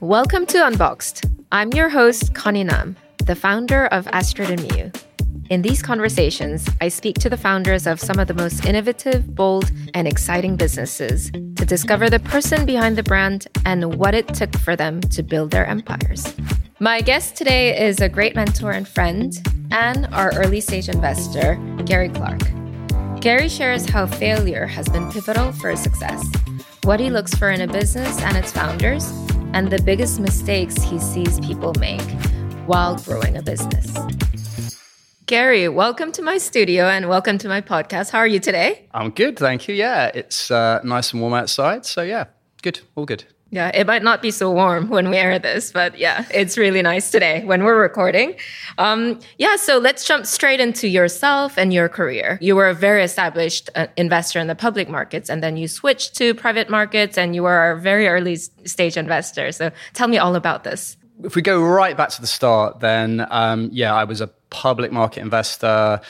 Welcome to Unboxed. I'm your host, Connie Nam, the founder of Astrid and Miyu. In these conversations, I speak to the founders of some of the most innovative, bold, and exciting businesses to discover the person behind the brand and what it took for them to build their empires. My guest today is a great mentor and friend, and our early stage investor, Gary Clarke. Gary shares how failure has been pivotal for success, what he looks for in a business and its founders, and the biggest mistakes he sees people make while growing a business. Gary, welcome to my studio and welcome to my podcast. How are you today? I'm good, thank you. Yeah, it's uh, nice and warm outside. So, yeah, good, all good. Yeah, it might not be so warm when we air this, but yeah, it's really nice today when we're recording. Um, yeah, so let's jump straight into yourself and your career. You were a very established uh, investor in the public markets, and then you switched to private markets, and you were a very early stage investor. So tell me all about this. If we go right back to the start, then um, yeah, I was a public market investor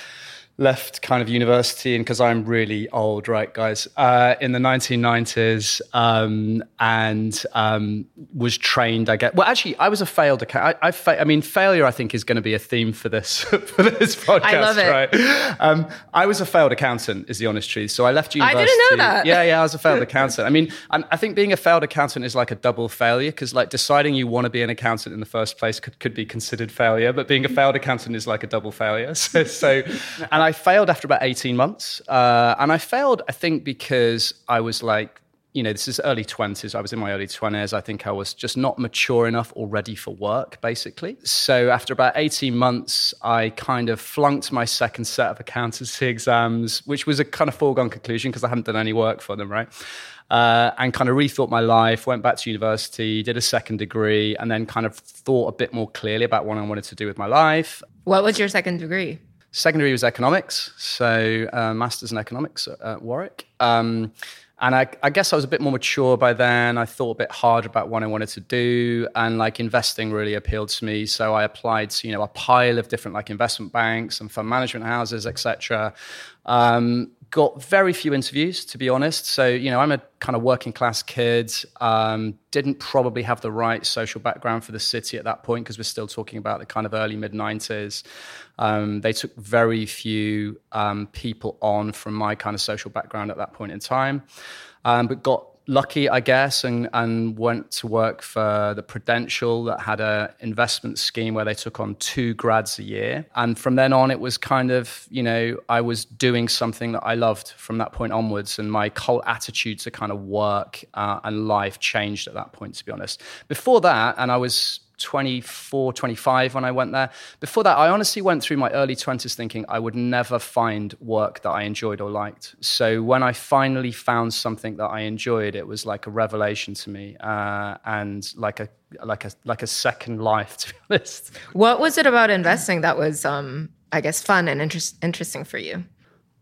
left kind of university and because I'm really old, right, guys, uh, in the 1990s um, and um, was trained, I guess. Well, actually, I was a failed accountant. I, I, fa- I, mean, failure, I think, is going to be a theme for this for this podcast, I love it. right? Um, I was a failed accountant, is the honest truth. So I left university. I didn't know that. Yeah, yeah, I was a failed accountant. I mean, I think being a failed accountant is like a double failure because, like, deciding you want to be an accountant in the first place could, could be considered failure, but being a failed accountant is like a double failure. So, so and I I failed after about 18 months. Uh, and I failed, I think, because I was like, you know, this is early 20s. I was in my early 20s. I think I was just not mature enough or ready for work, basically. So after about 18 months, I kind of flunked my second set of accountancy exams, which was a kind of foregone conclusion because I hadn't done any work for them, right? Uh, and kind of rethought my life, went back to university, did a second degree, and then kind of thought a bit more clearly about what I wanted to do with my life. What was your second degree? Secondary was economics, so uh, masters in economics at Warwick. Um, and I, I, guess I was a bit more mature by then. I thought a bit harder about what I wanted to do, and like investing really appealed to me. So I applied to you know a pile of different like investment banks and fund management houses, etc. Um, got very few interviews, to be honest. So, you know, I'm a kind of working class kid, um, didn't probably have the right social background for the city at that point because we're still talking about the kind of early mid 90s. Um, they took very few um, people on from my kind of social background at that point in time, um, but got lucky, I guess, and, and went to work for the Prudential that had an investment scheme where they took on two grads a year. And from then on, it was kind of, you know, I was doing something that I loved from that point onwards. And my whole attitude to kind of work uh, and life changed at that point, to be honest. Before that, and I was 24, 25 when I went there. Before that, I honestly went through my early 20s thinking I would never find work that I enjoyed or liked. So when I finally found something that I enjoyed, it was like a revelation to me uh, and like a like a like a second life to be honest. What was it about investing that was um, I guess fun and interest, interesting for you?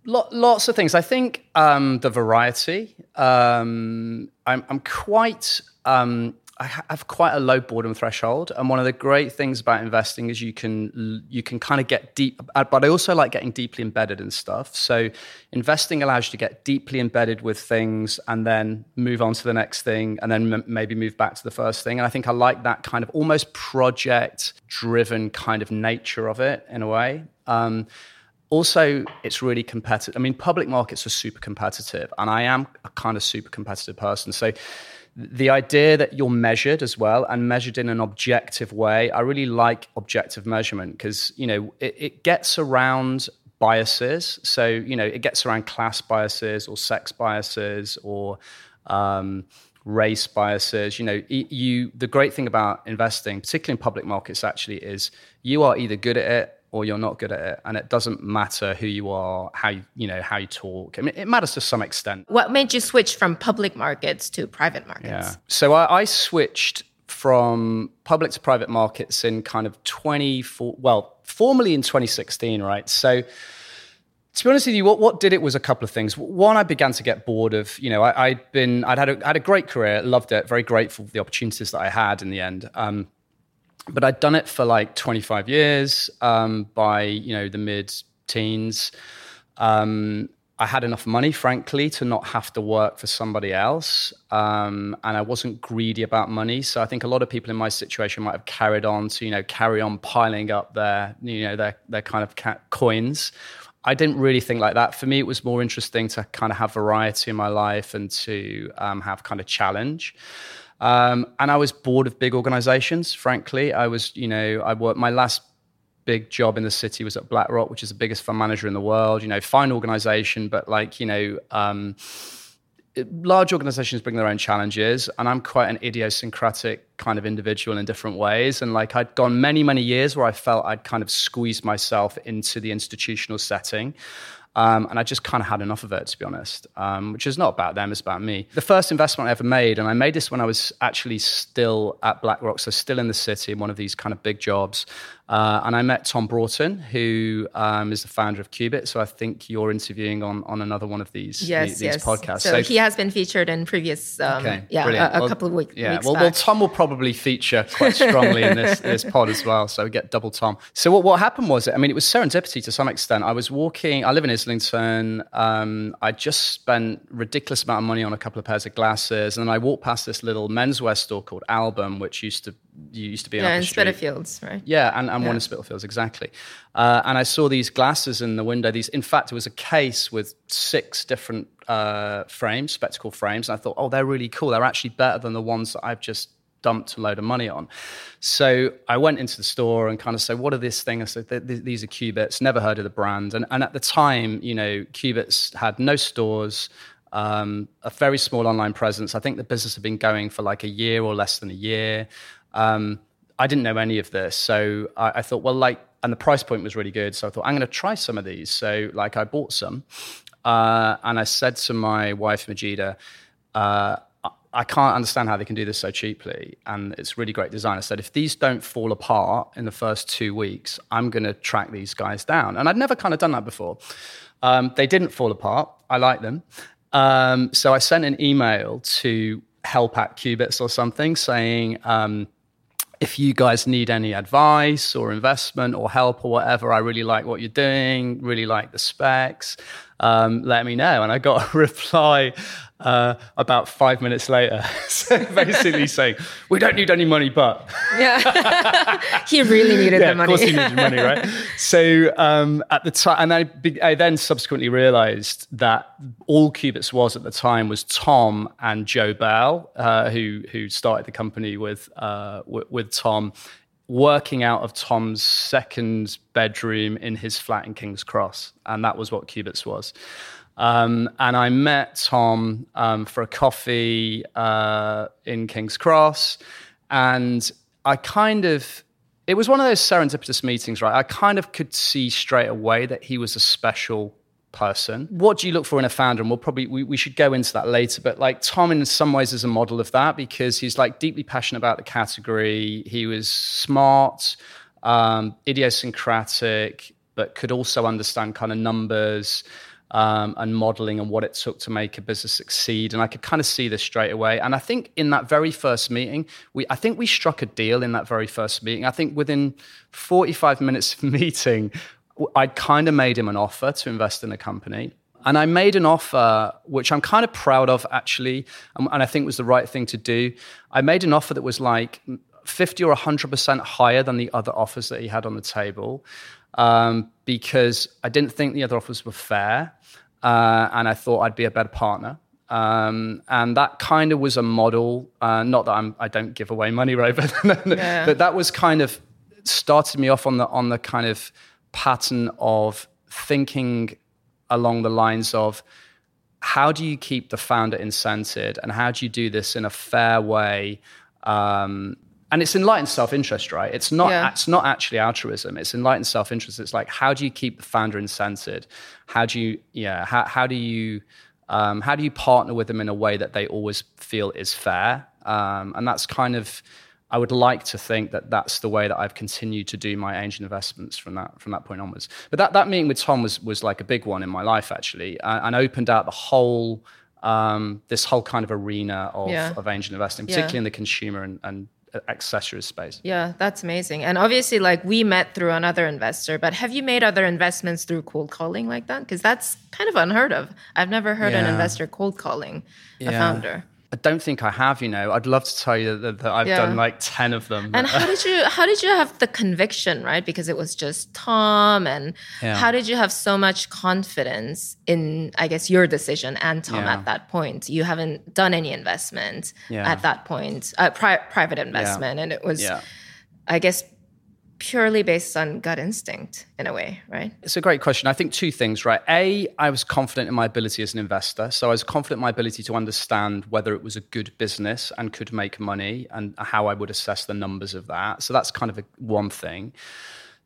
lots of things. I think um, the variety. Um, I'm, I'm, quite um, I have quite a low boredom threshold, and one of the great things about investing is you can you can kind of get deep. Uh, but I also like getting deeply embedded in stuff. So investing allows you to get deeply embedded with things, and then move on to the next thing, and then m- maybe move back to the first thing. And I think I like that kind of almost project-driven kind of nature of it in a way. Um, also, it's really competitive. I mean, public markets are super competitive, and I am a kind of super competitive person. So the idea that you're measured as well and measured in an objective way i really like objective measurement because you know it, it, gets around biases. So you know it gets around class biases or sex biases or um, race biases. You know you the great thing about investing particularly in public markets actually is you are either good at it or you're not good at it and it doesn't matter who you are how you, you know how you talk. I mean it matters to some extent. What made you switch from public markets to private markets? Yeah. So i, I switched from public to private markets in kind of 24 well formally in 2016 right? So to be honest with you, what, what did it was a couple of things. One, I began to get bored of, you know, I, had been, I'd had a, had a great career, loved it, very grateful for the opportunities that I had in the end. Um, but I'd done it for like 25 years um, by you know the mid teens. Um, I had enough money, frankly, to not have to work for somebody else. Um, and I wasn't greedy about money. So I think a lot of people in my situation might have carried on to, you know, carry on piling up their, you know, their, their kind of coins. I didn't really think like that. For me, it was more interesting to kind of have variety in my life and to um, have kind of challenge. Um, and I was bored of big organizations, frankly. I was, you know, I worked my last big job in the city was at BlackRock, which is the biggest fund manager in the world. You know, fine organization, but like you know, um, large organizations bring their own challenges, and I'm quite an idiosyncratic kind of individual in different ways. And like I'd gone many, many years where I felt I'd kind of squeezed myself into the institutional setting. Um, and I just kind of had enough of it, to be honest, um, which is not about them, it's about me. The first investment I ever made, and I made this when I was actually still at BlackRock, so still in the city, in one of these kind of big jobs. Uh, and I met Tom Broughton, who um, is the founder of Cubitt. So I think you're interviewing on, on another one of these, yes, these, yes. podcasts. So, so, he has been featured in previous, um, okay, yeah, a, a well, couple of week, yeah. weeks. Well, well, Tom will probably feature quite strongly in this, this pod as well. So we get double Tom. So what, what happened was, I mean, it was serendipity to some extent. I was walking, I live in Islington. Um, I just spent ridiculous amount of money on a couple of pairs of glasses. And then I walked past this little menswear store called Albam, which used to used to be yeah, in Spitalfields, right? Yeah, and, and yeah. one in Spitalfields, exactly. Uh, and I saw these glasses in the window. These, in fact, it was a case with six different uh, frames, spectacle frames. And I thought, oh, they're really cool. They're actually better than the ones that I've just dumped a load of money on. So I went into the store and kind of said, what are this thing? I said, these are Cubitts, never heard of the brand. And, and at the time, you know, Cubitts had no stores, um, a very small online presence. I think the business had been going for like a year or less than a year. Um, I didn't know any of this, so I, I, thought, well, like, and the price point was really good, so I thought I'm going to try some of these. So, like, I bought some, uh, and I said to my wife Majida, uh, I can't understand how they can do this so cheaply, and it's really great design. I said, if these don't fall apart in the first two weeks, I'm going to track these guys down. And I'd never kind of done that before. Um, they didn't fall apart. I like them. Um, so I sent an email to help at Cubitts or something saying, um, if you guys need any advice or investment or help or whatever, I really like what you're doing, really like the specs, um, let me know. And I got a reply uh, about five minutes later, so basically saying, "We don't need any money, but." yeah, he really needed yeah, the money. Of course, he needed money, right? so um, at the time, and I, I then subsequently realised that all Cubitts was at the time was Tom and Joe Bell, uh, who who started the company with uh, w- with Tom working out of Tom's second bedroom in his flat in King's Cross. And that was what Cubitts was. Um, and I met Tom um, for a coffee uh, in King's Cross. And I kind of, it was one of those serendipitous meetings, right? I kind of could see straight away that he was a special person. What do you look for in a founder? And we'll probably we, we should go into that later. But like Tom, in some ways, is a model of that because he's like deeply passionate about the category. He was smart, um, idiosyncratic, but could also understand kind of numbers. Um, and modeling and what it took to make a business succeed. And I could kind of see this straight away. And I think in that very first meeting, we I think we struck a deal in that very first meeting. I think within 45 minutes of meeting, I'd kind of made him an offer to invest in a company. And I made an offer, which I'm kind of proud of actually, and I think was the right thing to do. I made an offer that was like 50 or 100% higher than the other offers that he had on the table um, because I didn't think the other offers were fair. Uh, and I thought I'd be a better partner. Um, and that kind of was a model. Uh, not that I'm, I don't give away money, right? But, yeah. but that was kind of started me off on the on the kind of pattern of thinking along the lines of how do you keep the founder incented and how do you do this in a fair way um, and it's enlightened self-interest right it's not yeah. it's not actually altruism it's enlightened self-interest it's like how do you keep the founder incented how do you yeah how, how do you um, how do you partner with them in a way that they always feel is fair um, and that's kind of I would like to think that that's the way that I've continued to do my angel investments from that from that point onwards. But that, that meeting with Tom was was like a big one in my life actually, uh, and opened out the whole um, this whole kind of arena of, yeah. of angel investing, particularly yeah. in the consumer and, and accessories space. Yeah, that's amazing. And obviously, like we met through another investor, but have you made other investments through cold calling like that? Because that's kind of unheard of. I've never heard yeah. an investor cold calling yeah. a founder. I don't think I have. You know, I'd love to tell you that, that I've yeah. done like ten of them. And how did you how did you have the conviction, right? Because it was just Tom, and yeah. how did you have so much confidence in, I guess, your decision and Tom yeah. at that point? You haven't done any investment at that point, uh, pri- private investment, and it was, I guess, purely based on gut instinct in a way, right? It's a great question. I think two things, right? A, I was confident in my ability as an investor. So I was confident in my ability to understand whether it was a good business and could make money and how I would assess the numbers of that. So that's kind of a, one thing.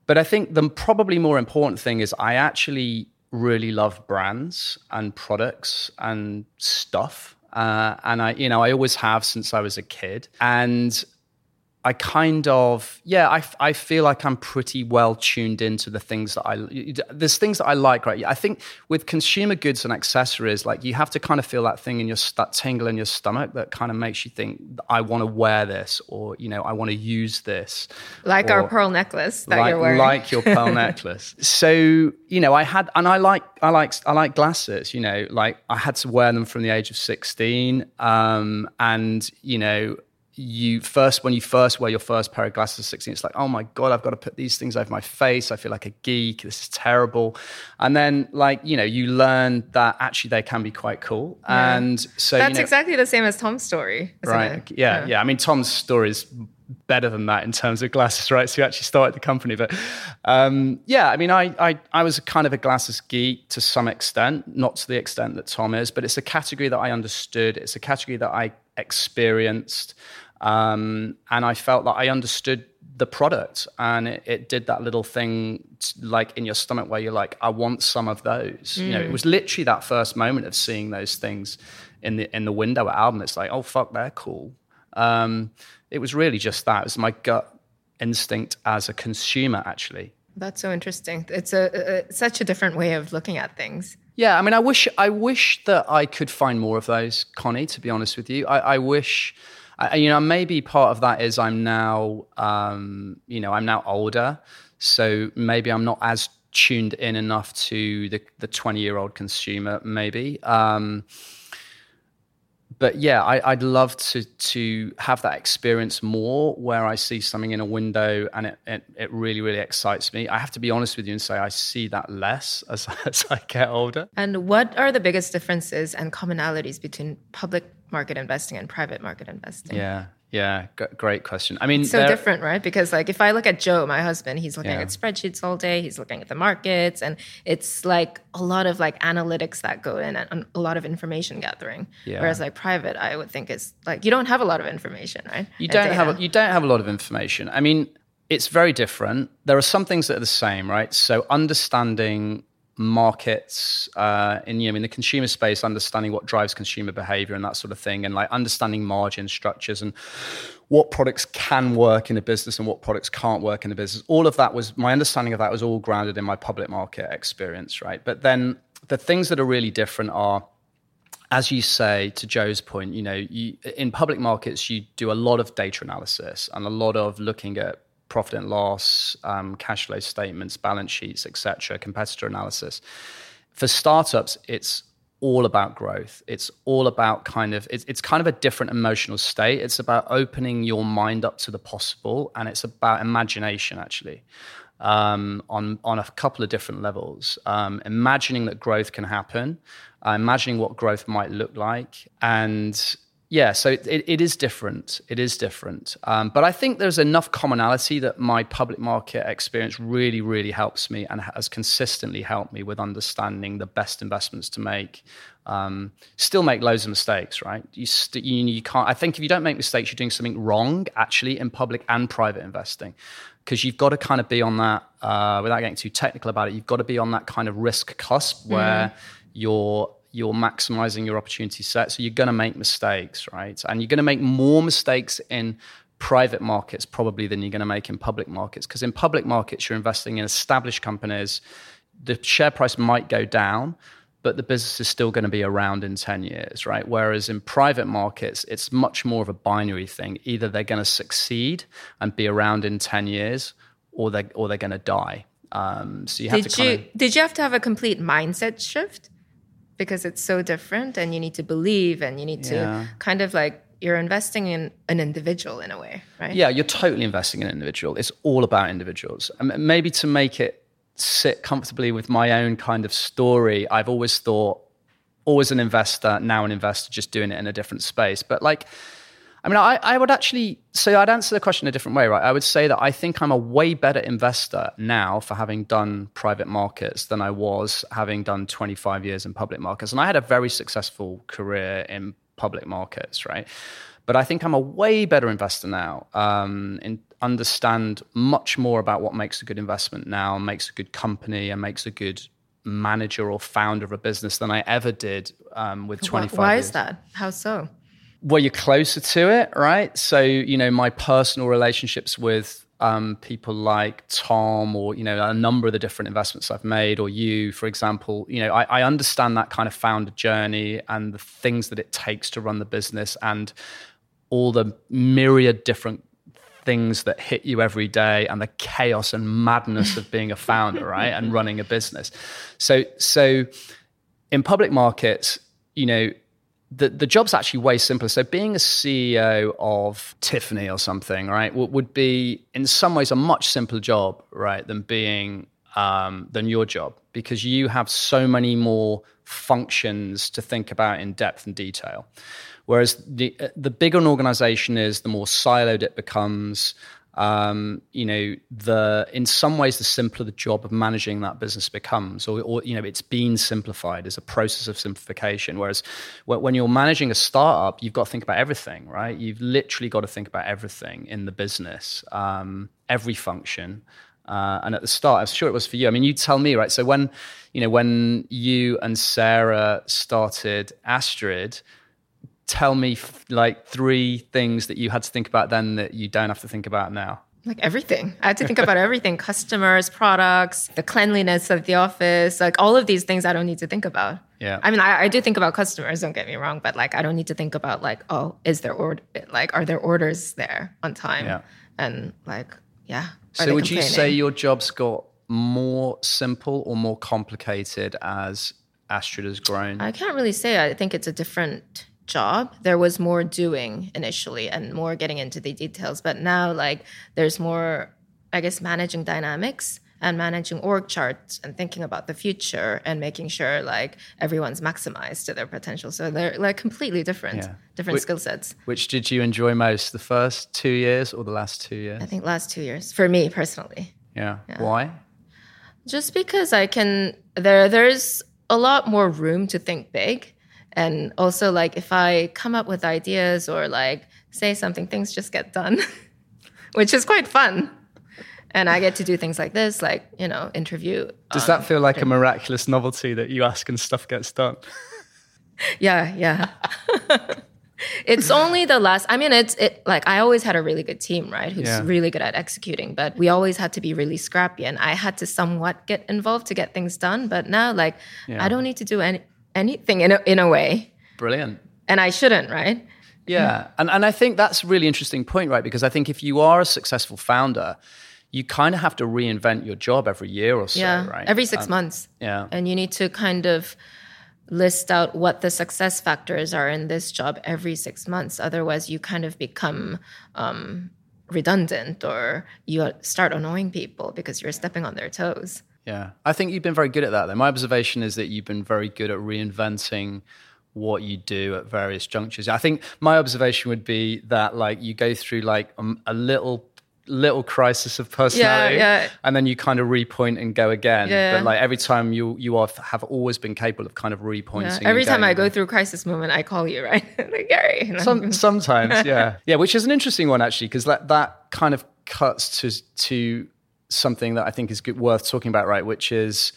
But I think the probably more important thing is I actually really love brands and products and stuff. Uh, and I, you know, I always have since I was a kid. And I kind of, yeah, I, I feel like I'm pretty well tuned into the things that I, there's things that I like, right? I think with consumer goods and accessories, like you have to kind of feel that thing in your, that tingle in your stomach that kind of makes you think, I want to wear this or, you know, I want to use this. Like our pearl necklace that like, you're wearing. Like your pearl necklace. So, you know, I had, and I like, I like, I like glasses, you know, like I had to wear them from the age of 16. Um, and, you know, you first when you first wear your first pair of glasses at 16 it's like oh my god i've got to put these things over my face. I feel like a geek. This is terrible. And then like you know you learn that actually they can be quite cool. Yeah. and so that's you know, exactly the same as tom's story right. yeah, yeah, yeah. I mean tom's story is better than that in terms of glasses right so you actually started the company but um, yeah i mean I, I i was kind of a glasses geek to some extent not to the extent that tom is but it's a category that i understood it's a category that i experienced um, and I felt that I understood the product and it, it, did that little thing like in your stomach where you're like, I want some of those. Mm. You know, it mm. was literally that first moment of seeing those things in the in the window at Albam. It's like, oh fuck, they're cool. Um, it was really just that. It was my gut instinct as a consumer, actually. That's so interesting. It's a, a such a different way of looking at things. Yeah, I mean, I wish I wish that I could find more of those, Connie. To be honest with you, I, I wish I, you know, maybe part of that is I'm now, um, you know, I'm now older, so maybe I'm not as tuned in enough to the the 20 year old consumer. Maybe. Um, but yeah, I, would love to to have that experience more, where I see something in a window and it, it, it really really excites me. I have to be honest with you and say I see that less as as I get older. And what are the biggest differences and commonalities between public market investing and private market investing? Yeah, yeah, g- great question. I mean, so different, right? Because like if I look at Joe, my husband, he's looking yeah. at spreadsheets all day. He's looking at the markets, and it's like a lot of like analytics that go in and a lot of information gathering. Yeah. Whereas like private, I would think is like you don't have a lot of information, right? You don't have a, you don't have a lot of information. I mean, it's very different. There are some things that are the same, right? So understanding markets uh, in you know in the consumer space understanding what drives consumer behavior and that sort of thing and like understanding margin structures and what products can work in a business and what products can't work in a business. All of that was my understanding of that was all grounded in my public market experience right? But then the things that are really different are as you say to joe's point you know you, in public markets you do a lot of data analysis and a lot of looking at profit and loss, um, cash flow statements, balance sheets, etc., competitor analysis. For startups, it's all about growth. It's all about kind of it's, it's kind of a different emotional state. It's about opening your mind up to the possible, and it's about imagination actually. Um, on on a couple of different levels. Um, imagining that growth can happen, uh, imagining what growth might look like, and yeah, so it, it, it is different. It is different. Um, but I think there's enough commonality that my public market experience really, really helps me and has consistently helped me with understanding the best investments to make. Um, still make loads of mistakes, right? You, st- you, you can't. I think if you don't make mistakes, you're doing something wrong, actually, in public and private investing, because you've got to kind of be on that. Uh, without getting too technical about it, you've got to be on that kind of risk cusp where mm. you're you're maximizing your opportunity set. So you're going to make mistakes, right? And you're going to make more mistakes in private markets probably than you're going to make in public markets. Because in public markets, you're investing in established companies. The share price might go down, but the business is still going to be around in 10 years, right? Whereas in private markets, it's much more of a binary thing. Either they're going to succeed and be around in 10 years or they're, or they're going to die. Um, so you have did to you of, did you have to have a complete mindset shift because it's so different and you need to believe and you need to kind of like you're investing in an individual in a way, right? Yeah, you're totally investing in an individual. It's all about individuals. And maybe to make it sit comfortably with my own kind of story, I've always thought, always an investor, now an investor, just doing it in a different space. But like, I mean, I, I would actually say I'd answer the question a different way, right? I would say that I think I'm a way better investor now for having done private markets than I was having done 25 years in public markets. And I had a very successful career in public markets, right? But I think I'm a way better investor now um, and understand much more about what makes a good investment now, makes a good company, and makes a good manager or founder of a business than I ever did um, with Why, 25 why years is that? How so? Well, you're closer to it, right? So, you know, my personal relationships with um, people like Tom or, you know, a number of the different investments I've made, or you, for example, you know, I, I understand that kind of founder journey and the things that it takes to run the business and all the myriad different things that hit you every day and the chaos and madness of being a founder, right? And running a business. So, so in public markets, you know, the, the job's actually way simpler. So being a CEO of Tiffany or something, right, would, would be in some ways a much simpler job, right, than being um, than your job because you have so many more functions to think about in depth and detail. Whereas the the bigger an organization is, the more siloed it becomes. Um, you know, the in some ways, the simpler the job of managing that business becomes, or, or you know, it's been simplified as a process of simplification. Whereas when you're managing a startup, you've got to think about everything, right? You've literally got to think about everything in the business, um, every function. Uh, and at the start, I'm sure it was for you. I mean, you tell me, right? So when, you know, when you and Sarah started Astrid, tell me f- like three things that you had to think about then that you don't have to think about now. Like everything. I had to think about everything customers, products, the cleanliness of the office, like all of these things I don't need to think about. Yeah. I mean, I, I do think about customers, don't get me wrong, but like I don't need to think about like, oh, is there order like are there orders there on time? Yeah. And like, yeah. So would you say your job's got more simple or more complicated as Astrid has grown? I can't really say. I think it's a different job. There was more doing initially and more getting into the details, but now like there's more, I guess, managing dynamics and managing org charts and thinking about the future and making sure like everyone's maximized to their potential. So they're like completely different, Yeah. different skill sets. Which did you enjoy most, the first two years or the last two years? I think last two years for me personally. Yeah. Why? just because I can there there's a lot more room to think big and also like if I come up with ideas or like say something things just get done which is quite fun and I get to do things like this like you know interview Does um, that feel like a miraculous novelty that you ask and stuff gets done? yeah yeah it's only the last i mean it's it like i always had a really good team right who's Yeah. really good at executing but we always had to be really scrappy and i had to somewhat get involved to get things done but now like Yeah. i don't need to do any anything in a, in a way Brilliant. and i shouldn't right Yeah. And, and I think that's a really interesting point, right? Because I think if you are a successful founder, you kind of have to reinvent your job every year or so, yeah right? every six months yeah. and you need to kind of list out what the success factors are in this job every six months otherwise you kind of become um, redundant or you start annoying people because you're stepping on their toes Yeah. I think you've been very good at that, though. My observation is that you've been very good at reinventing what you do at various junctures. I think my observation would be that, like, you go through like um, a little little crisis of personality yeah. and then you kind of repoint and go again Yeah. but like every time you you are, have always been capable of kind of repointing Yeah, every time I go through crisis moment, I call you, right? like Gary. Some, sometimes, yeah, yeah, which is an interesting one actually, because that that kind of cuts to to something that I think is good, worth talking about, right? Which is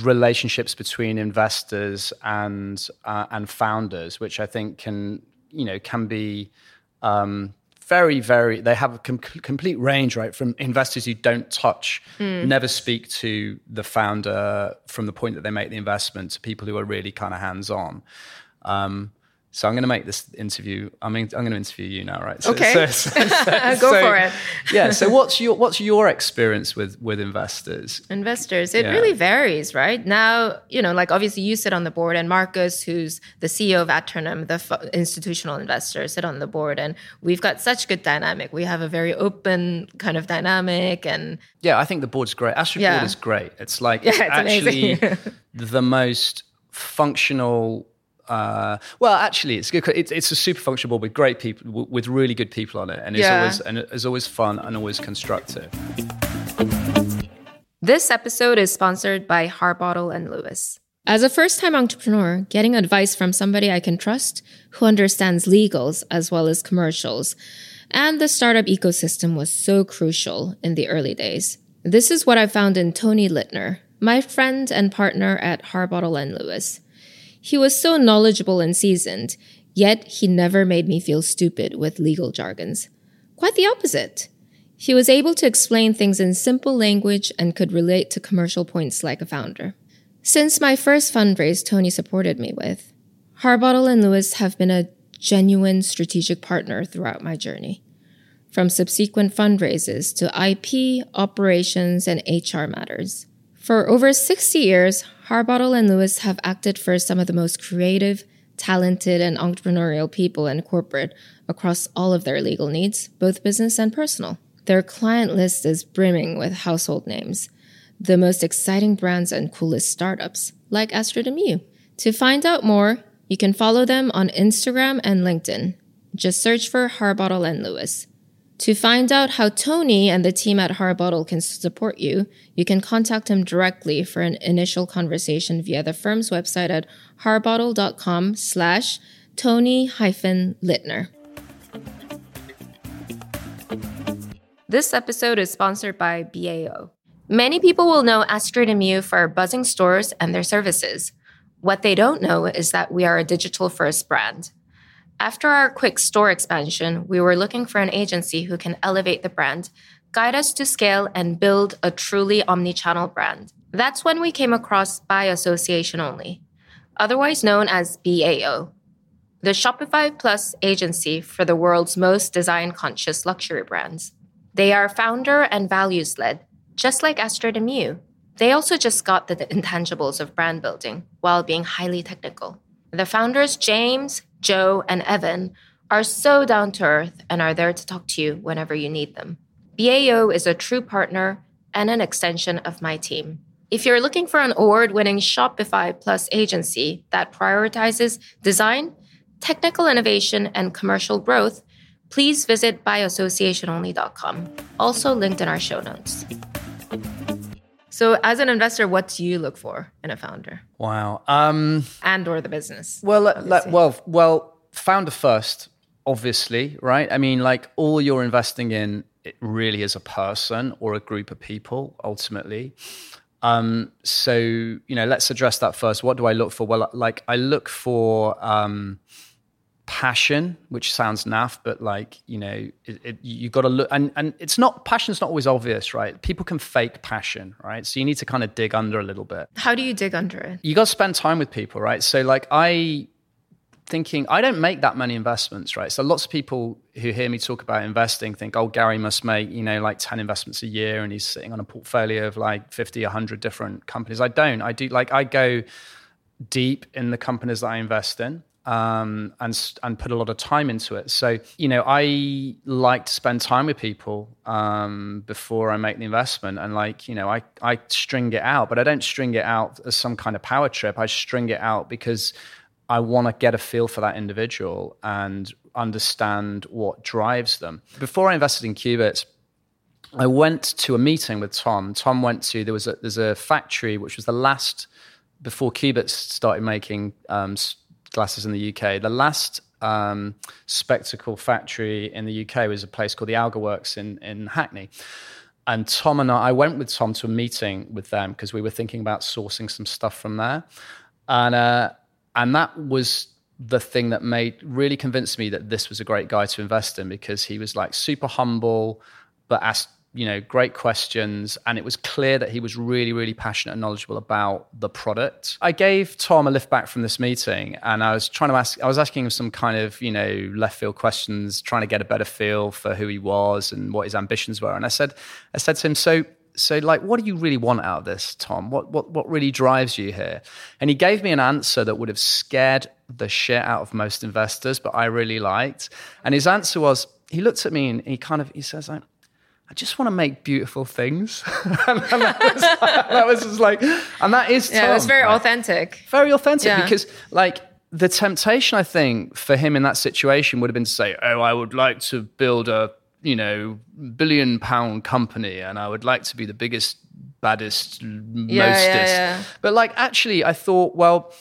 relationships between investors and uh, and founders, which I think can you know can be um, very, very, they have a com- complete range, right? From investors who don't touch, mm. never speak to the founder from the point that they make the investment to people who are really kind of hands on. Um, so I'm going to make this interview. I mean, I'm going to interview you now, right? So, okay, so, so, go for it. yeah. So what's your what's your experience with with investors? Investors, it yeah. really varies, right? Now, you know, like obviously you sit on the board, and Marcus, who's the CEO of Aeternum, the f- institutional investor, sit on the board, and we've got such good dynamic. We have a very open kind of dynamic, and yeah, I think the board's great. Astrid yeah. board is great. It's like yeah, it's actually the most functional uh, well, actually, it's good. It's, it's a super functional board with great people, with really good people on it, and it's yeah. always and it's always fun and always constructive. This episode is sponsored by Harbottle and Lewis. As a first-time entrepreneur, getting advice from somebody I can trust who understands legals as well as commercials and the startup ecosystem was so crucial in the early days. This is what I found in Tony Littner, my friend and partner at Harbottle and Lewis. He was so knowledgeable and seasoned, yet he never made me feel stupid with legal jargons. Quite the opposite. He was able to explain things in simple language and could relate to commercial points like a founder. Since my first fundraise Tony supported me with, Harbottle and Lewis have been a genuine strategic partner throughout my journey. From subsequent fundraises to IP, operations, and HR matters. For over 60 years, Harbottle and Lewis have acted for some of the most creative, talented, and entrepreneurial people in corporate across all of their legal needs, both business and personal. Their client list is brimming with household names, the most exciting brands and coolest startups, like Astrid Miyu. To find out more, you can follow them on Instagram and LinkedIn. Just search for Harbottle and Lewis. To find out how Tony and the team at Harbottle can support you, you can contact him directly for an initial conversation via the firm's website at harbottle.com slash Tony-Littner. This episode is sponsored by BAO. Many people will know Astrid Miyu for buzzing stores and their services. What they don't know is that we are a digital first brand. After our quick store expansion, we were looking for an agency who can elevate the brand, guide us to scale, and build a truly omni-channel brand. That's when we came across By Association Only, otherwise known as BAO, the Shopify Plus agency for the world's most design conscious luxury brands. They are founder and values led, just like Astrid and Miyu. They also just got the intangibles of brand building while being highly technical. The founders, James, Joe, and Evan are so down to earth and are there to talk to you whenever you need them. BAO is a true partner and an extension of my team. If you're looking for an award winning Shopify Plus agency that prioritizes design, technical innovation, and commercial growth, please visit byassociationonly.com, also linked in our show notes. So, as an investor, what do you look for in a founder? Wow. Um, and or the business? Well, like, well, well, founder first, obviously, right? I mean, like all you're investing in, it really is a person or a group of people, ultimately. Um, so, you know, let's address that first. What do I look for? Well, like I look for um, passion, which sounds naff, but like you know, it, it, you got to look, and and it's not passion's not always obvious, right? People can fake passion, right? So you need to kind of dig under a little bit. How do you dig under it? You got to spend time with people, right? So like I thinking I don't make that many investments, right? So lots of people who hear me talk about investing think, oh, Gary must make, you know, like 10 investments a year and he's sitting on a portfolio of like 50, 100 different companies. I don't. I do like I go deep in the companies that I invest in um, and and put a lot of time into it. So you know, I like to spend time with people um, before I make the investment, and like you know, I I string it out, but I don't string it out as some kind of power trip. I string it out because I want to get a feel for that individual and understand what drives them. Before I invested in Cubitts. I went to a meeting with Tom. Tom went to there was a there's a factory which was the last before Cubitts started making um, glasses in the UK. The last um, spectacle factory in the UK was a place called the Algha Works in, in Hackney. And Tom and I, I went with Tom to a meeting with them because we were thinking about sourcing some stuff from there. And, uh, and that was the thing that made really convinced me that this was a great guy to invest in because he was like super humble, but asked you know great questions and it was clear that he was really really passionate and knowledgeable about the product. I gave tom a lift back from this meeting and i was trying to ask i was asking him some kind of you know left field questions trying to get a better feel for who he was and what his ambitions were. And i said i said to him so so like what do you really want out of this tom? What what what really drives you here? And he gave me an answer that would have scared the shit out of most investors but i really liked. And his answer was he looked at me and he kind of he says like I just want to make beautiful things. and, that, was, that was just like, and that is, yeah, Tom, it was very right? authentic. Very authentic Yeah. because, like, the temptation, I think, for him in that situation would have been to say, "Oh, I would like to build a, you know, billion pound company, and I would like to be the biggest, baddest, mostest." yeah. But like, actually, I thought, well,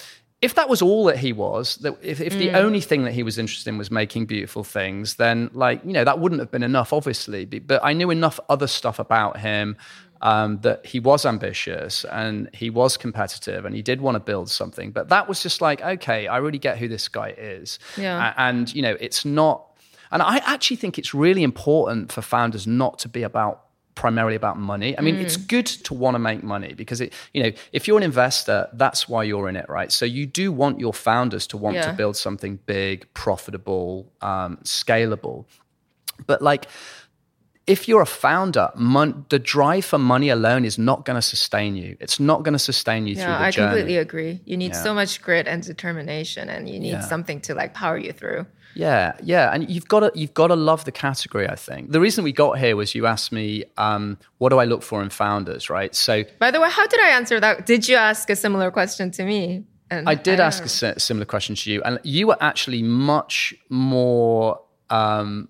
if that was all that he was, that if, if Mm. the only thing that he was interested in was making beautiful things, then like you know that wouldn't have been enough, obviously. But I knew enough other stuff about him um, that he was ambitious and he was competitive and he did want to build something. But that was just like, okay, I really get who this guy is. Yeah. And you know, it's not. And I actually think it's really important for founders not to be about primarily about money. I mean, it's Mm. good to want to make money because it, you know, if you're an investor, that's why you're in it, right? So you do want your founders to want Yeah. to build something big, profitable, um, scalable. But like, if you're a founder, mon- the drive for money alone is not going to sustain you. It's not going to sustain you through Yeah, the I journey. completely agree. You need Yeah. so much grit and determination, and you need something to like power you through. Yeah, yeah, and you've got to you've got to love the category. I think the reason we got here was you asked me, um, what do I look for in founders, right? So By the way, how did I answer that? Did you ask a similar question to me? And I did don't ask a similar question to you, and you were actually much more um,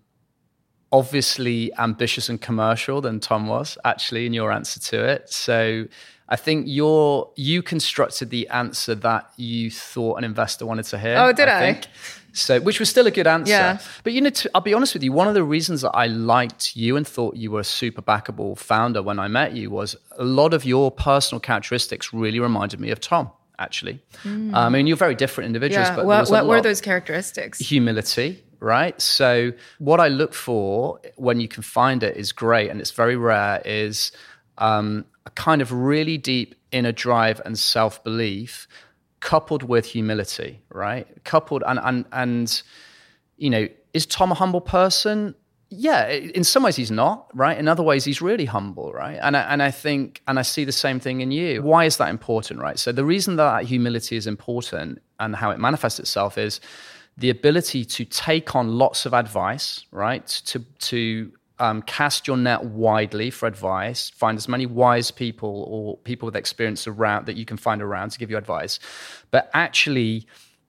obviously ambitious and commercial than Tom was actually in your answer to it. So I think your you constructed the answer that you thought an investor wanted to hear. Oh, did I? Think. So, which was still a good answer. Yeah. But you know, to, I'll be honest with you. One of the reasons that I liked you and thought you were a super backable founder when I met you was a lot of your personal characteristics really reminded me of Tom. Actually, I mean, you're very different individuals, Mm. Yeah. but What, what were those characteristics? humility, right? So what I look for when you can find it is great, and it's very rare. Is um, a kind of really deep inner drive and self belief, coupled with humility, right? Coupled and and and you know, is Tom a humble person? Yeah, in some ways he's not, right? In other ways he's really humble, right? And I, and I think and I see the same thing in you. Why is that important, right? So the reason that humility is important and how it manifests itself is the ability to take on lots of advice, right? To to um, cast your net widely for advice, find as many wise people or people with experience around that you can find around to give you advice, but actually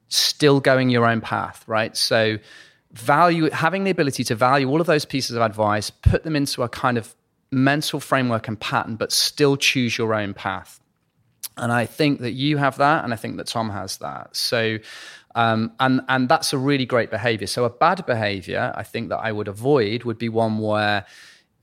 still going your own path, right? So value having the ability to value all of those pieces of advice, put them into a kind of mental framework and pattern, but still choose your own path. And I think that you have that, and I think that Tom has that. So, um, and and that's a really great behavior. So, a bad behavior, I think that I would avoid would be one where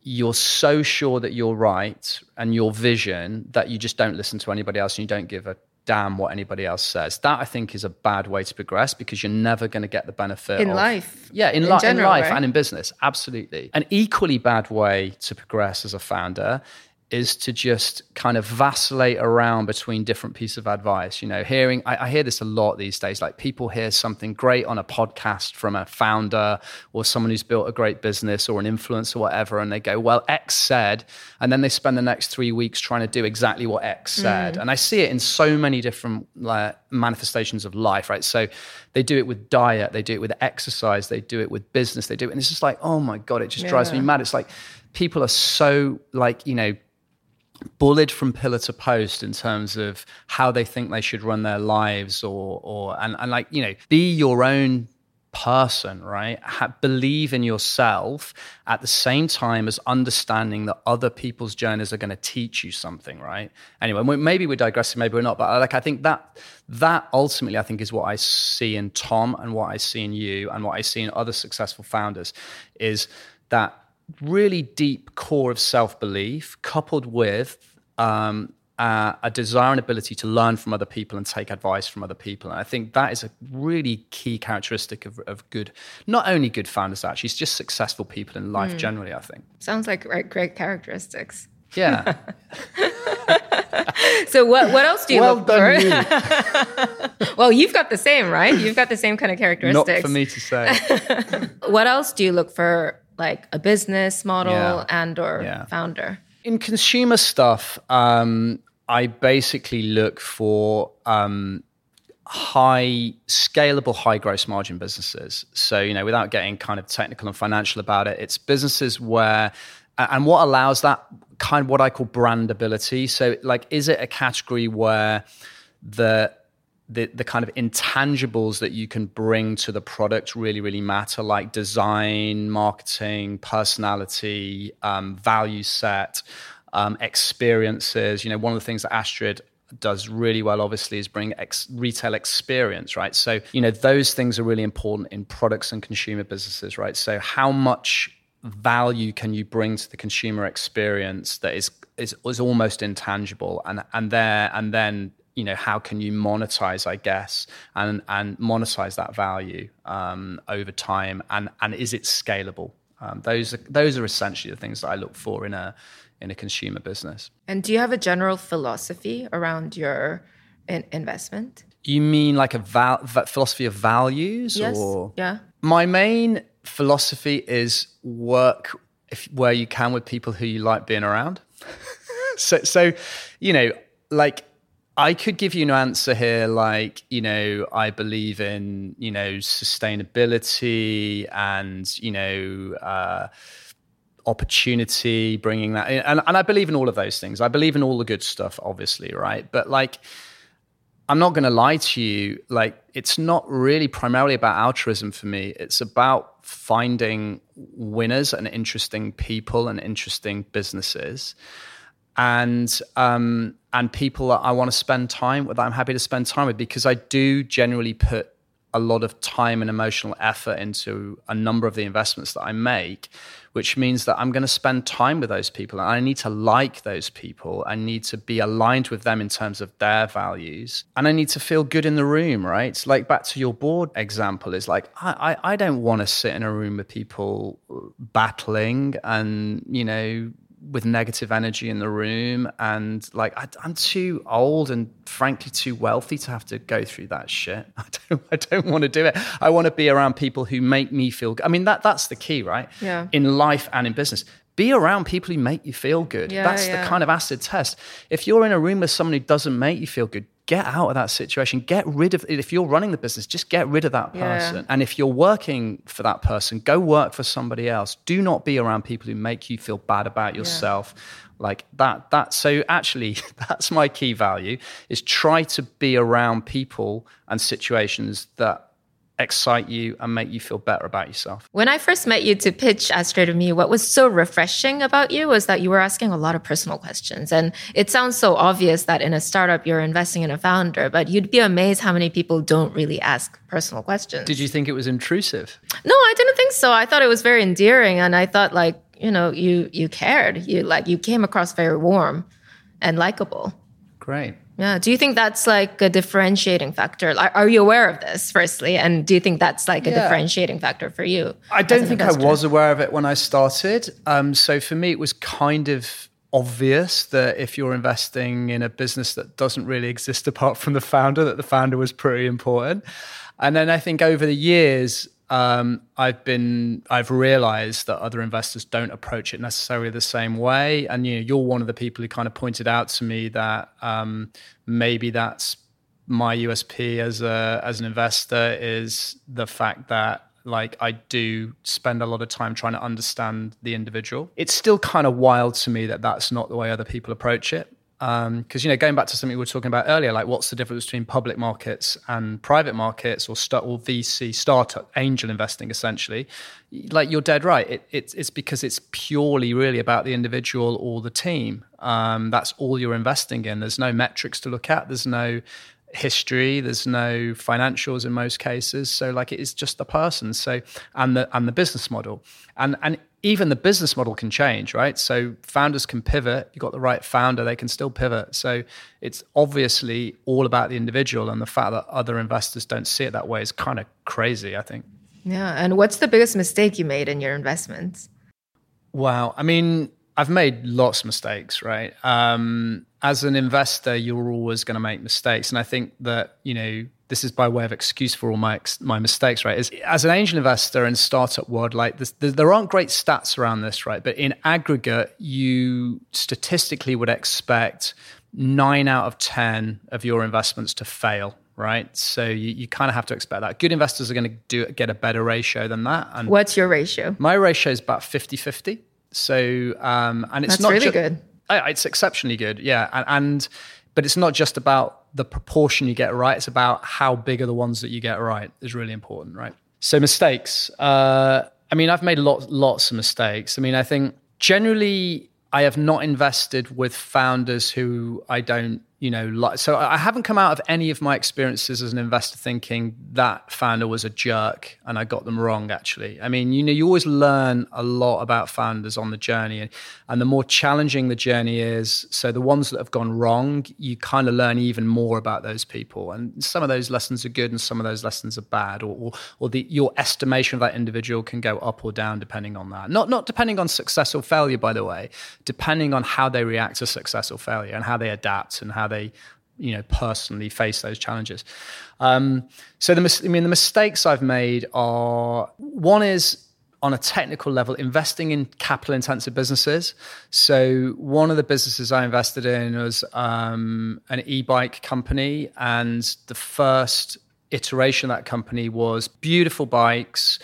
you're so sure that you're right and your vision that you just don't listen to anybody else and you don't give a damn what anybody else says. That I think is a bad way to progress because you're never going to get the benefit In of- life. Yeah, in, In li- general, in life right? and in business, absolutely. An equally bad way to progress as a founder is to just kind of vacillate around between different pieces of advice. You know, hearing, I, I hear this a lot these days. Like people hear something great on a podcast from a founder or someone who's built a great business or an influencer or whatever, and they go, well, X said, and then they spend the next three weeks trying to do exactly what X mm. said. And I see it in so many different like, manifestations of life, right? So they do it with diet, they do it with exercise, they do it with business, they do it. And it's just like, oh my God, it just drives me mad. It's like people are so like, you know, bullied from pillar to post in terms of how they think they should run their lives or or and, and like you know be your own person right? Ha- believe in yourself at the same time as understanding that other people's journeys are going to teach you something right? Anyway maybe we're digressing maybe we're not but uh, like i think that that ultimately i think is what i see in tom and what i see in you and what i see in other successful founders is that really deep core of self belief coupled with um, uh, a desire and ability to learn from other people and take advice from other people. And I think that is a really key characteristic of, of good, not only good founders, actually, it's just successful people in life mm. generally, I think. Sounds like great, great characteristics. Yeah. so what what else do you well look for? You. well, you've got the same, right? You've got the same kind of characteristics. Not for me to say. what else do you look for like a business model yeah. and or yeah. founder? In consumer stuff, um, I basically look for um, high scalable high gross margin businesses so you know without getting kind of technical and financial about it it's businesses where and what allows that kind of what i call brandability so like is it a category where the the, the kind of intangibles that you can bring to the product really really matter like design marketing personality um, value set um, experiences. You know one of the things that astrid does really well obviously is bring ex- retail experience right? So you know those things are really important in products and consumer businesses right? So how much value can you bring to the consumer experience that is is, is almost intangible? And and there and then you know how can you monetize i guess and and monetize that value um, over time and and is it scalable um, those are those are essentially the things that i look for in a in a consumer business. And do you have a general philosophy around your in- investment? You mean like a val- philosophy of values? Yes. Or? Yeah. My main philosophy is work if, where you can with people who you like being around. so, so, you know, like I could give you an answer here, like, you know, I believe in, you know, sustainability and, you know, uh, opportunity, bringing that in. And, and I believe in all of those things. I believe in all the good stuff, obviously, right? But like, I'm not going to lie to you. Like, it's not really primarily about altruism for me. It's about finding winners and interesting people and interesting businesses, and um, and people that I want to spend time with. I'm happy to spend time with because I do generally put a lot of time and emotional effort into a number of the investments that I make which means that I'm going to spend time with those people and I need to like those people. I need to be aligned with them in terms of their values and I need to feel good in the room, right? Like back to your board example is like, I, I, I don't want to sit in a room with people battling and, you know, with negative energy in the room. And like I, am too old and frankly too wealthy to have to go through that shit. I don't i don't want to do it. I want to be around people who make me feel good i mean that that's the key right? Yeah. In life and in business be around people who make you feel good yeah, that's yeah. the kind of acid test if you're in a room with someone who doesn't make you feel good get out of that situation. Get rid of if you're running the business, just get rid of that person. Yeah. And if you're working for that person, go work for somebody else. Do not be around people who make you feel bad about yourself. Like that, that. So actually, that's my key value: is try to be around people and situations that excite you and make you feel better about yourself. When I first met you to pitch Astrid to me, what was so refreshing about you was that you were asking a lot of personal questions. And it sounds so obvious that in a startup you're investing in a founder, but you'd be amazed how many people don't really ask personal questions. Did you think it was intrusive? No, I didn't think so. I thought it was very endearing and I thought like, you know, you you cared. You like you came across very warm and likable. Great. Yeah. Do you think that's like a differentiating factor? Are you aware of this, firstly? And do you think that's like a yeah. differentiating factor for you? I don't think investor? I was aware of it when I started. Um, so for me, it was kind of obvious that if you're investing in a business that doesn't really exist apart from the founder, that the founder was pretty important. And then I think over the years, um, I've been I've realized that other investors don't approach it necessarily the same way, and you know you're one of the people who kind of pointed out to me that um, maybe that's my USP as a as an investor is the fact that like I do spend a lot of time trying to understand the individual. It's still kind of wild to me that that's not the way other people approach it because um, you know going back to something we were talking about earlier like what's the difference between public markets and private markets or or vc startup angel investing essentially? Like you're dead right. It, it, it's because it's purely really about the individual or the team. Um, that's all you're investing in. There's no metrics to look at. There's no history. There's no financials in most cases. So like it is just the person. So and the and the business model. And and even the business model can change, right? So founders can pivot. You've got the right founder, they can still pivot. So it's obviously all about the individual, and the fact that other investors don't see it that way is kind of crazy. I think. Yeah, and what's the biggest mistake you made in your investments? Wow, I mean, I've made lots of mistakes, right? Um, as an investor, you're always going to make mistakes, and I think that you know this is by way of excuse for all my my mistakes, right? Is as an angel investor in startup world, like this, there aren't great stats around this, right? But in aggregate, you statistically would expect nine out of ten of your investments to fail, right? So you, you kind of have to expect that. Good investors are going to do get a better ratio than that. And what's your ratio? My ratio is about 50-50. So um, and it's That's not really ju- good. It's exceptionally good, yeah, and, and but it's not just about the proportion you get right. It's about how big are the ones that you get right is really important, right? So mistakes. Uh, I mean, I've made lots, lots of mistakes. I mean, I think generally I have not invested with founders who I don't you know, so I haven't come out of any of my experiences as an investor thinking that founder was a jerk and I got them wrong, actually. I mean, you know, you always learn a lot about founders on the journey. And, and the more challenging the journey is, so the ones that have gone wrong, you kind of learn even more about those people. And some of those lessons are good and some of those lessons are bad, or, or, or the, your estimation of that individual can go up or down depending on that. Not, not depending on success or failure, by the way, depending on how they react to success or failure and how they adapt and how they you know personally face those challenges. Um, so the I mean the mistakes I've made are one is on a technical level investing in capital intensive businesses. So one of the businesses I invested in was um, an e-bike company, and the first iteration of that company was beautiful bikes.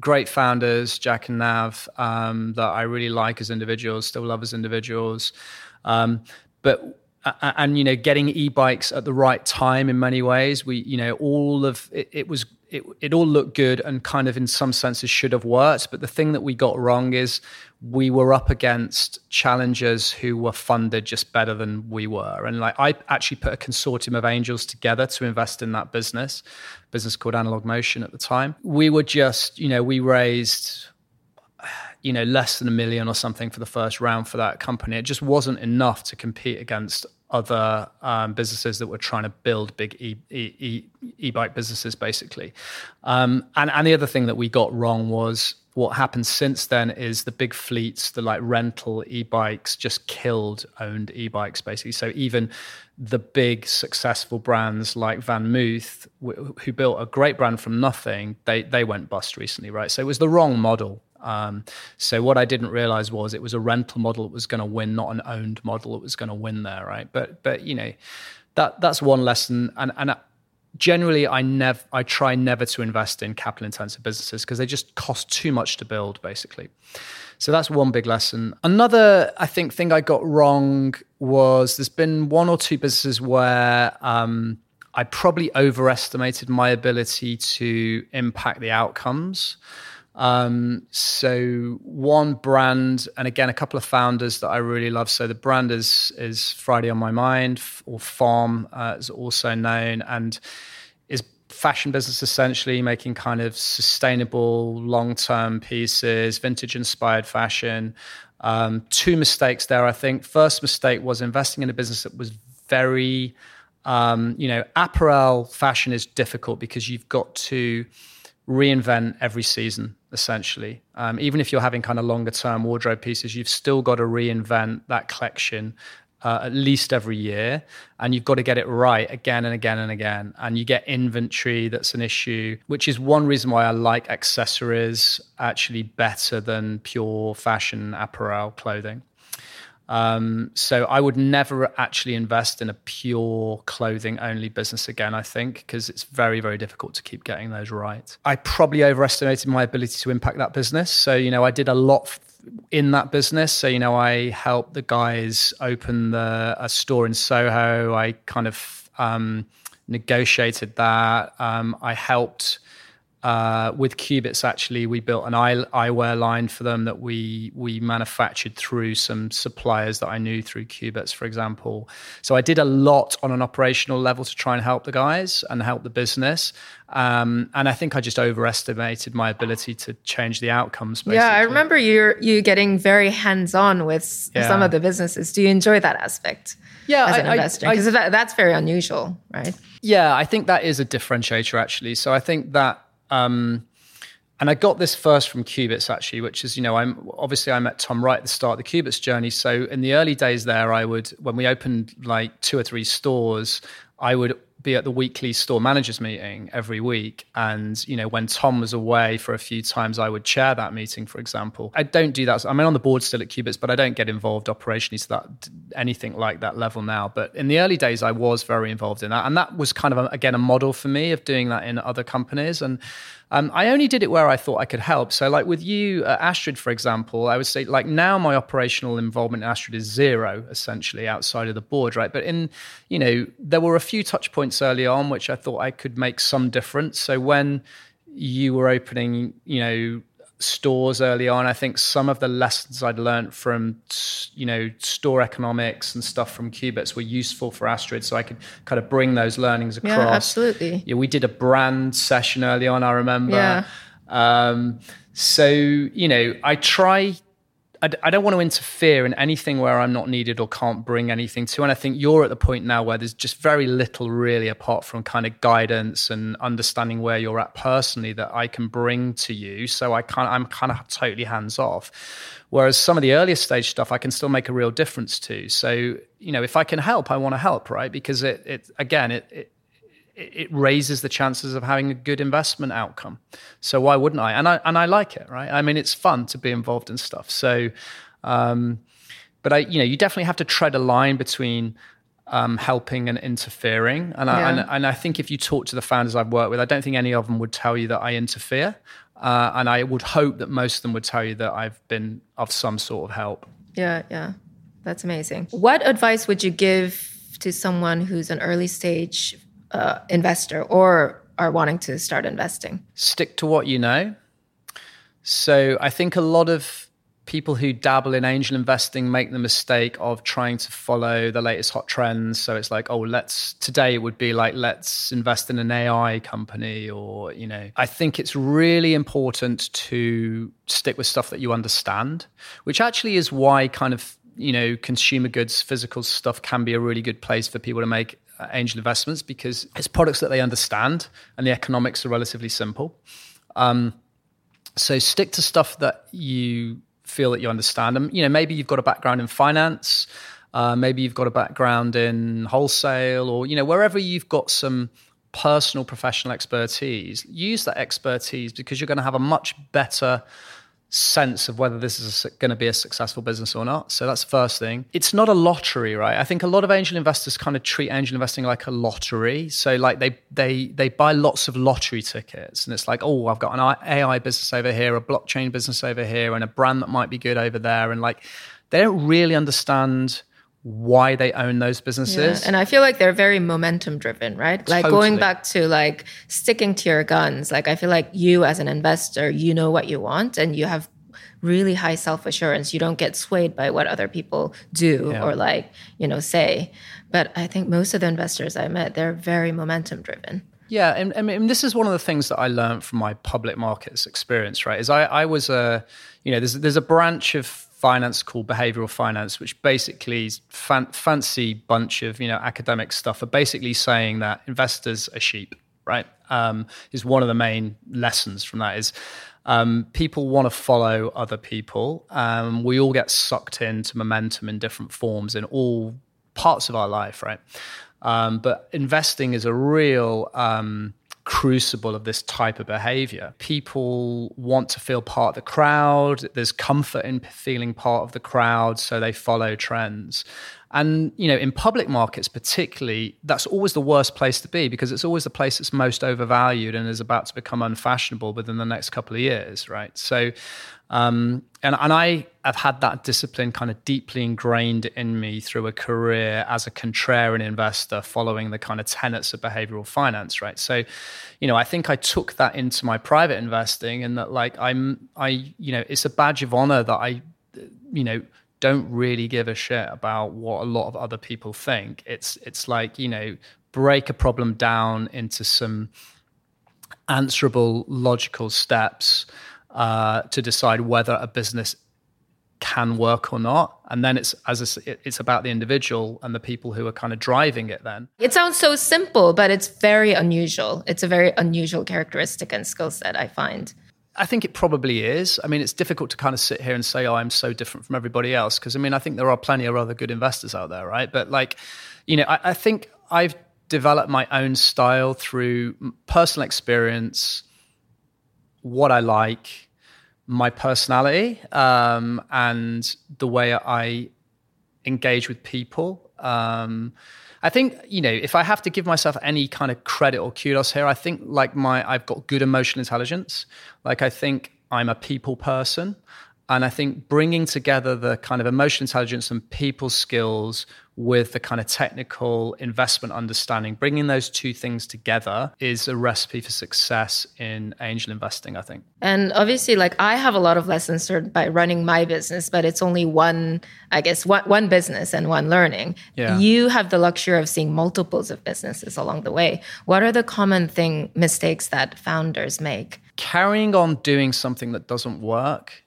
Great founders, Jack and Nav, um, that I really like as individuals, still love as individuals. Um, but and you know getting e-bikes at the right time in many ways. We you know all of it, it, was it, it all looked good and kind of in some senses should have worked. But the thing that we got wrong is we were up against challengers who were funded just better than we were. And like i actually put a consortium of angels together to invest in that business business called analog motion at the time. We were just you know we raised you know less than a million or something for the first round for that company. It just wasn't enough to compete against other um, businesses that were trying to build big e, e, e, bike businesses, basically. Um, and and the other thing that we got wrong was what happened since then is the big fleets, the like rental e-bikes, just killed owned e-bikes basically. So even the big successful brands like Van VanMoof, who built a great brand from nothing, they they went bust recently, right? So it was the wrong model um, so what I didn't realize was it was a rental model that was going to win, not an owned model that was going to win there, right? But but you know that that's one lesson, and and generally I never I try never to invest in capital intensive businesses because they just cost too much to build, basically. So that's one big lesson. Another I think thing I got wrong was there's been one or two businesses where. Um, I probably overestimated my ability to impact the outcomes. Um, so one brand, and again, a couple of founders that I really love. So the brand is is Friday on My Mind, or Farm uh, is also known, and is fashion business essentially making kind of sustainable, long term pieces, vintage inspired fashion. Um, two mistakes there, I think. First mistake was investing in a business that was very, um, you know, apparel fashion is difficult because you've got to reinvent every season essentially. Um, even if you're having kind of longer term wardrobe pieces you've still got to reinvent that collection uh, at least every year. And you've got to get it right again and again and again. And you get inventory that's an issue which is one reason why i like accessories actually better than pure fashion apparel clothing um, so I would never actually invest in a pure clothing only business again, I think, because it's very, very difficult to keep getting those right. I probably overestimated my ability to impact that business. So, you know, I did a lot in that business. So, you know, I helped the guys open the, a store in Soho. I kind of um, negotiated that. Um, I helped uh, with Cubitts, actually, we built an eye, eyewear line for them that we we manufactured through some suppliers that I knew through Cubitts, for example. So I did a lot on an operational level to try and help the guys and help the business. Um, and I think I just overestimated my ability to change the outcomes. Basically. Yeah, I remember you you getting very hands on with yeah. some of the businesses. Do you enjoy that aspect? Yeah, as an I, investor, because that, that's very unusual, right? Yeah, I think that is a differentiator actually. So I think that um, and I got this first from Cubitts actually, which is, you know, I'm obviously I met Tom right at the start of the Cubitts journey. So in the early days there, I would, when we opened like two or three stores, I would be at the weekly store managers meeting every week. And you know when tom was away for a few times i would chair that meeting for example. I don't do that. I'm on the board still at Cubitts but i don't get involved operationally to that anything like that level now. But in the early days i was very involved in that. And that was kind of a, again a model for me of doing that in other companies. And um, I only did it where I thought I could help. So, like with you, uh, Astrid, for example, I would say, like now my operational involvement in Astrid is zero, essentially outside of the board, right? But in, you know, there were a few touch points early on which I thought I could make some difference. So when you were opening, you know, stores early on. I think some of the lessons I'd learned from, you know, store economics and stuff from Cubitts were useful for Astrid. So I could kind of bring those learnings across. Yeah, absolutely. Yeah, we did a brand session early on, I remember. Yeah. Um, so, you know, I try I I don't want to interfere in anything where I'm not needed or can't bring anything to. And I think you're at the point now where there's just very little really apart from kind of guidance and understanding where you're at personally that I can bring to you. So I can't, I'm kind of totally hands off. Whereas some of the earlier stage stuff I can still make a real difference to. So, you know, if I can help, I want to help, right? Because it, it again, it, it it raises the chances of having a good investment outcome. So why wouldn't I? And I and I like it, right? I mean, it's fun to be involved in stuff. So, um, but I, you know, you definitely have to tread a line between um, helping and interfering. And, yeah. I, and, and I think if you talk to the founders I've worked with, I don't think any of them would tell you that I interfere. Uh, and I would hope that most of them would tell you that I've been of some sort of help. Yeah, yeah, that's amazing. What advice would you give to someone who's an early stage uh, investor or are wanting to start investing? Stick to what you know. So I think a lot of people who dabble in angel investing make the mistake of trying to follow the latest hot trends. So it's like, oh, let's today it would be like, let's invest in an AI company, or, you know, I think it's really important to stick with stuff that you understand, which actually is why kind of you know consumer goods physical stuff can be a really good place for people to make angel investments because it's products that they understand and the economics are relatively simple. Um, so stick to stuff that you feel that you understand. And you know, maybe you've got a background in finance, uh, maybe you've got a background in wholesale, or you know, wherever you've got some personal professional expertise, use that expertise because you're going to have a much better sense of whether this is going to be a successful business or not. So that's the first thing. It's not a lottery, right? I think a lot of angel investors kind of treat angel investing like a lottery. So like they they they buy lots of lottery tickets and it's like, "Oh, I've got an AI business over here, a blockchain business over here and a brand that might be good over there." And like they don't really understand why they own those businesses. Yeah. And I feel like they're very momentum driven, right? Like totally. going back to like sticking to your guns. Like I feel like you as an investor, you know what you want and you have really high self-assurance. You don't get swayed by what other people do yeah. or like, you know, say. But I think most of the investors I met, they're very momentum driven. Yeah, and, and, this is one of the things that I learned from my public markets experience, right? Is I, I was a, you know, there's there's a branch of finance called behavioral finance, which basically is fan- fancy bunch of you know academic stuff are basically saying that investors are sheep, right? Um, is one of the main lessons from that is um, people want to follow other people. Um, we all get sucked into momentum in different forms in all parts of our life, right? Um, but investing is a real um, crucible of this type of behavior. People want to feel part of the crowd. There's comfort in feeling part of the crowd, so they follow trends. And you know, in public markets particularly, that's always the worst place to be because it's always the place that's most overvalued and is about to become unfashionable within the next couple of years, right? So, um, and and I have had that discipline kind of deeply ingrained in me through a career as a contrarian investor, following the kind of tenets of behavioral finance, right? So, you know, I think I took that into my private investing, and that like I'm, I, you know, it's a badge of honor that I, you know don't really give a shit about what a lot of other people think. It's it's like you know break a problem down into some answerable logical steps uh, to decide whether a business can work or not. And then it's as a, it's about the individual and the people who are kind of driving it then. It sounds so simple but it's very unusual. It's a very unusual characteristic and skill set i find I think it probably is. I mean, it's difficult to kind of sit here and say, "Oh, I'm so different from everybody else," because I mean, I think there are plenty of other good investors out there, right? But like, you know, I, I think I've developed my own style through personal experience, what I like, my personality, um, and the way I engage with people. Um, I think you know if I have to give myself any kind of credit or kudos here, I think like my I've got good emotional intelligence. Like I think I'm a people person. And I think bringing together the kind of emotional intelligence and people skills with the kind of technical investment understanding, bringing those two things together is a recipe for success in angel investing, I think. And obviously, like I have a lot of lessons learned by running my business, but it's only one, I guess, one, one business and one learning. Yeah. You have the luxury of seeing multiples of businesses along the way. What are the common thing mistakes that founders make? Carrying on doing something that doesn't work.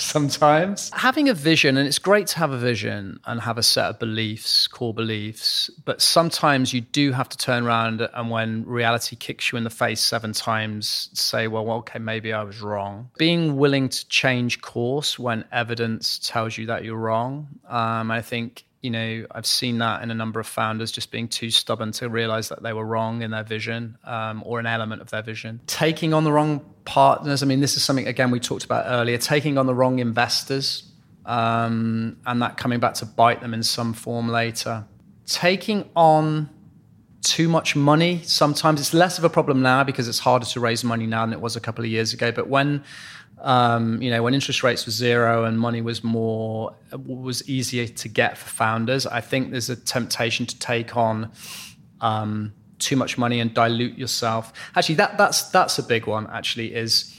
Sometimes. Having a vision, and it's great to have a vision and have a set of beliefs, core beliefs, but sometimes you do have to turn around and when reality kicks you in the face seven times, say, well, okay, maybe I was wrong. Being willing to change course when evidence tells you that you're wrong. Um, I think you know, I've seen that in a number of founders just being too stubborn to realize that they were wrong in their vision um, or an element of their vision. Taking on the wrong partners. I mean, this is something, again, we talked about earlier, taking on the wrong investors um, and that coming back to bite them in some form later. Taking on too much money. Sometimes it's less of a problem now because it's harder to raise money now than it was a couple of years ago. But when um, you know, when interest rates were zero and money was more was easier to get for founders, I think there's a temptation to take on um, too much money and dilute yourself. Actually, that that's that's a big one. Actually, is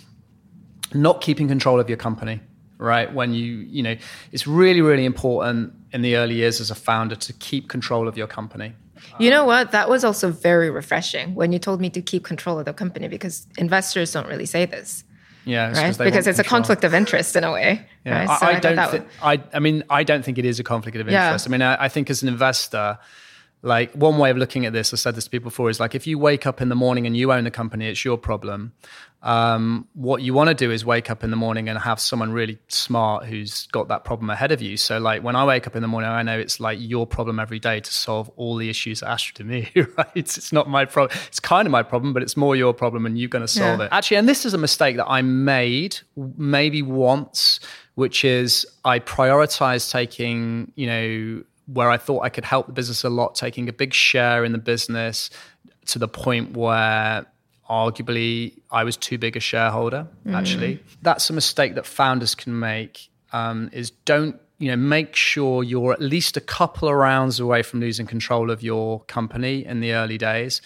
not keeping control of your company. Right when you you know, it's really really important in the early years as a founder to keep control of your company. You know what? That was also very refreshing when you told me to keep control of the company because investors don't really say this. Yeah, right. Because it's control. a conflict of interest in a way. Yeah, right? so I, I, don't. Th- I, I mean, I don't think it is a conflict of interest. Yeah. I mean, I, I think as an investor, like one way of looking at this, I said this to people before, is like if you wake up in the morning and you own the company, it's your problem. Um, what you want to do is wake up in the morning and have someone really smart who's got that problem ahead of you. So, like when I wake up in the morning, I know it's like your problem every day to solve all the issues that Astra to me, right? It's, it's not my problem. It's kind of my problem, but it's more your problem, and you're going to solve yeah. it. Actually, and this is a mistake that I made maybe once, which is I prioritized taking, you know where I thought I could help the business a lot, taking a big share in the business to the point where arguably I was too big a shareholder. Mm. Actually, that's a mistake that founders can make. Um, is don't you know make sure you're at least a couple of rounds away from losing control of your company in the early days.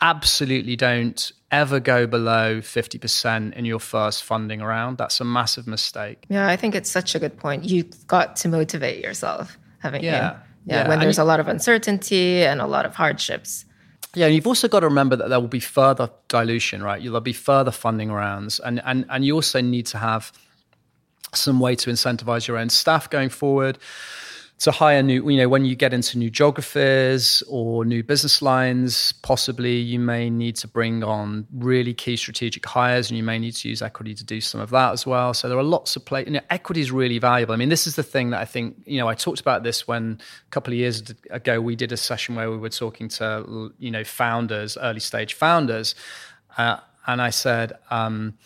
Absolutely don't ever go below 50% in your first funding round. That's a massive mistake. Yeah, I think it's such a good point. You've got to motivate yourself haven't yeah. you? Yeah, yeah. when there's a lot of uncertainty and a lot of hardships. Yeah, and you've also got to remember that there will be further dilution, right? There'll be further funding rounds, and and and you also need to have some way to incentivize your own staff going forward to hire new, you know, when you get into new geographies or new business lines, possibly you may need to bring on really key strategic hires and you may need to use equity to do some of that as well. So there are lots of play. You know, equity is really valuable. I mean, this is the thing that I think, you know, I talked about this when a couple of years ago we did a session where we were talking to, you know, founders, early stage founders. Uh, and I said, um,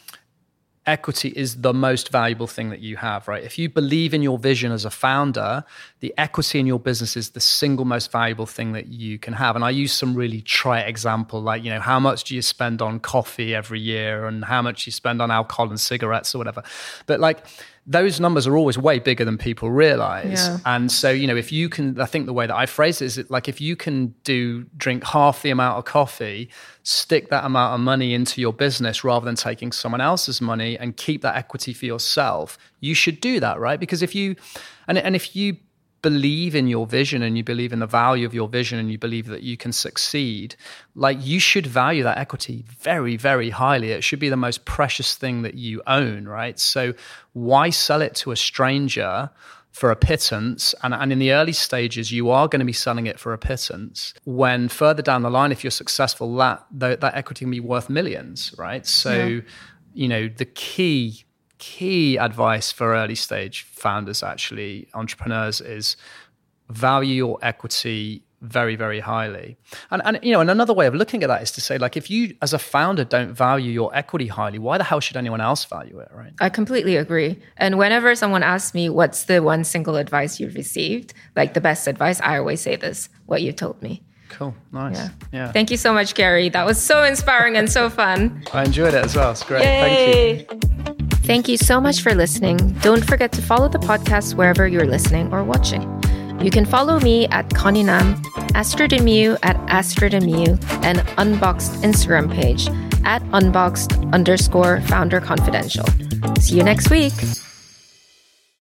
equity is the most valuable thing that you have, right? If you believe in your vision as a founder, the equity in your business is the single most valuable thing that you can have. And I use some really trite example, like, you know, how much do you spend on coffee every year and how much you spend on alcohol and cigarettes or whatever. But like, those numbers are always way bigger than people realize. Yeah. And so, you know, if you can, I think the way that I phrase it is like if you can do drink half the amount of coffee, stick that amount of money into your business rather than taking someone else's money and keep that equity for yourself, you should do that, right? Because if you, and, and if you believe in your vision and you believe in the value of your vision and you believe that you can succeed, like you should value that equity very, very highly. It should be the most precious thing that you own, right? So why sell it to a stranger? for a pittance. And, and in the early stages, you are going to be selling it for a pittance. When further down the line, if you're successful, that, that, that equity can be worth millions, right? So, yeah. you know, the key key advice for early stage founders, actually, entrepreneurs, is value your equity very very highly. And and you know and another way of looking at that is to say like if you as a founder don't value your equity highly why the hell should anyone else value it right? I completely agree. And whenever someone asks me what's the one single advice you've received? like the best advice i always say this what you've told me. Cool. Nice. Yeah, yeah. thank you so much gary. That was so inspiring and so fun. I enjoyed it as well. It's great. Yay. thank you Thank you so much for listening. Don't forget to follow the podcast wherever you're listening or watching. You can follow me at Connie Nam, Astrid & Miyu at Astrid & Miyu, and Unboxed Instagram page at unboxed underscore founder confidential. See you next week.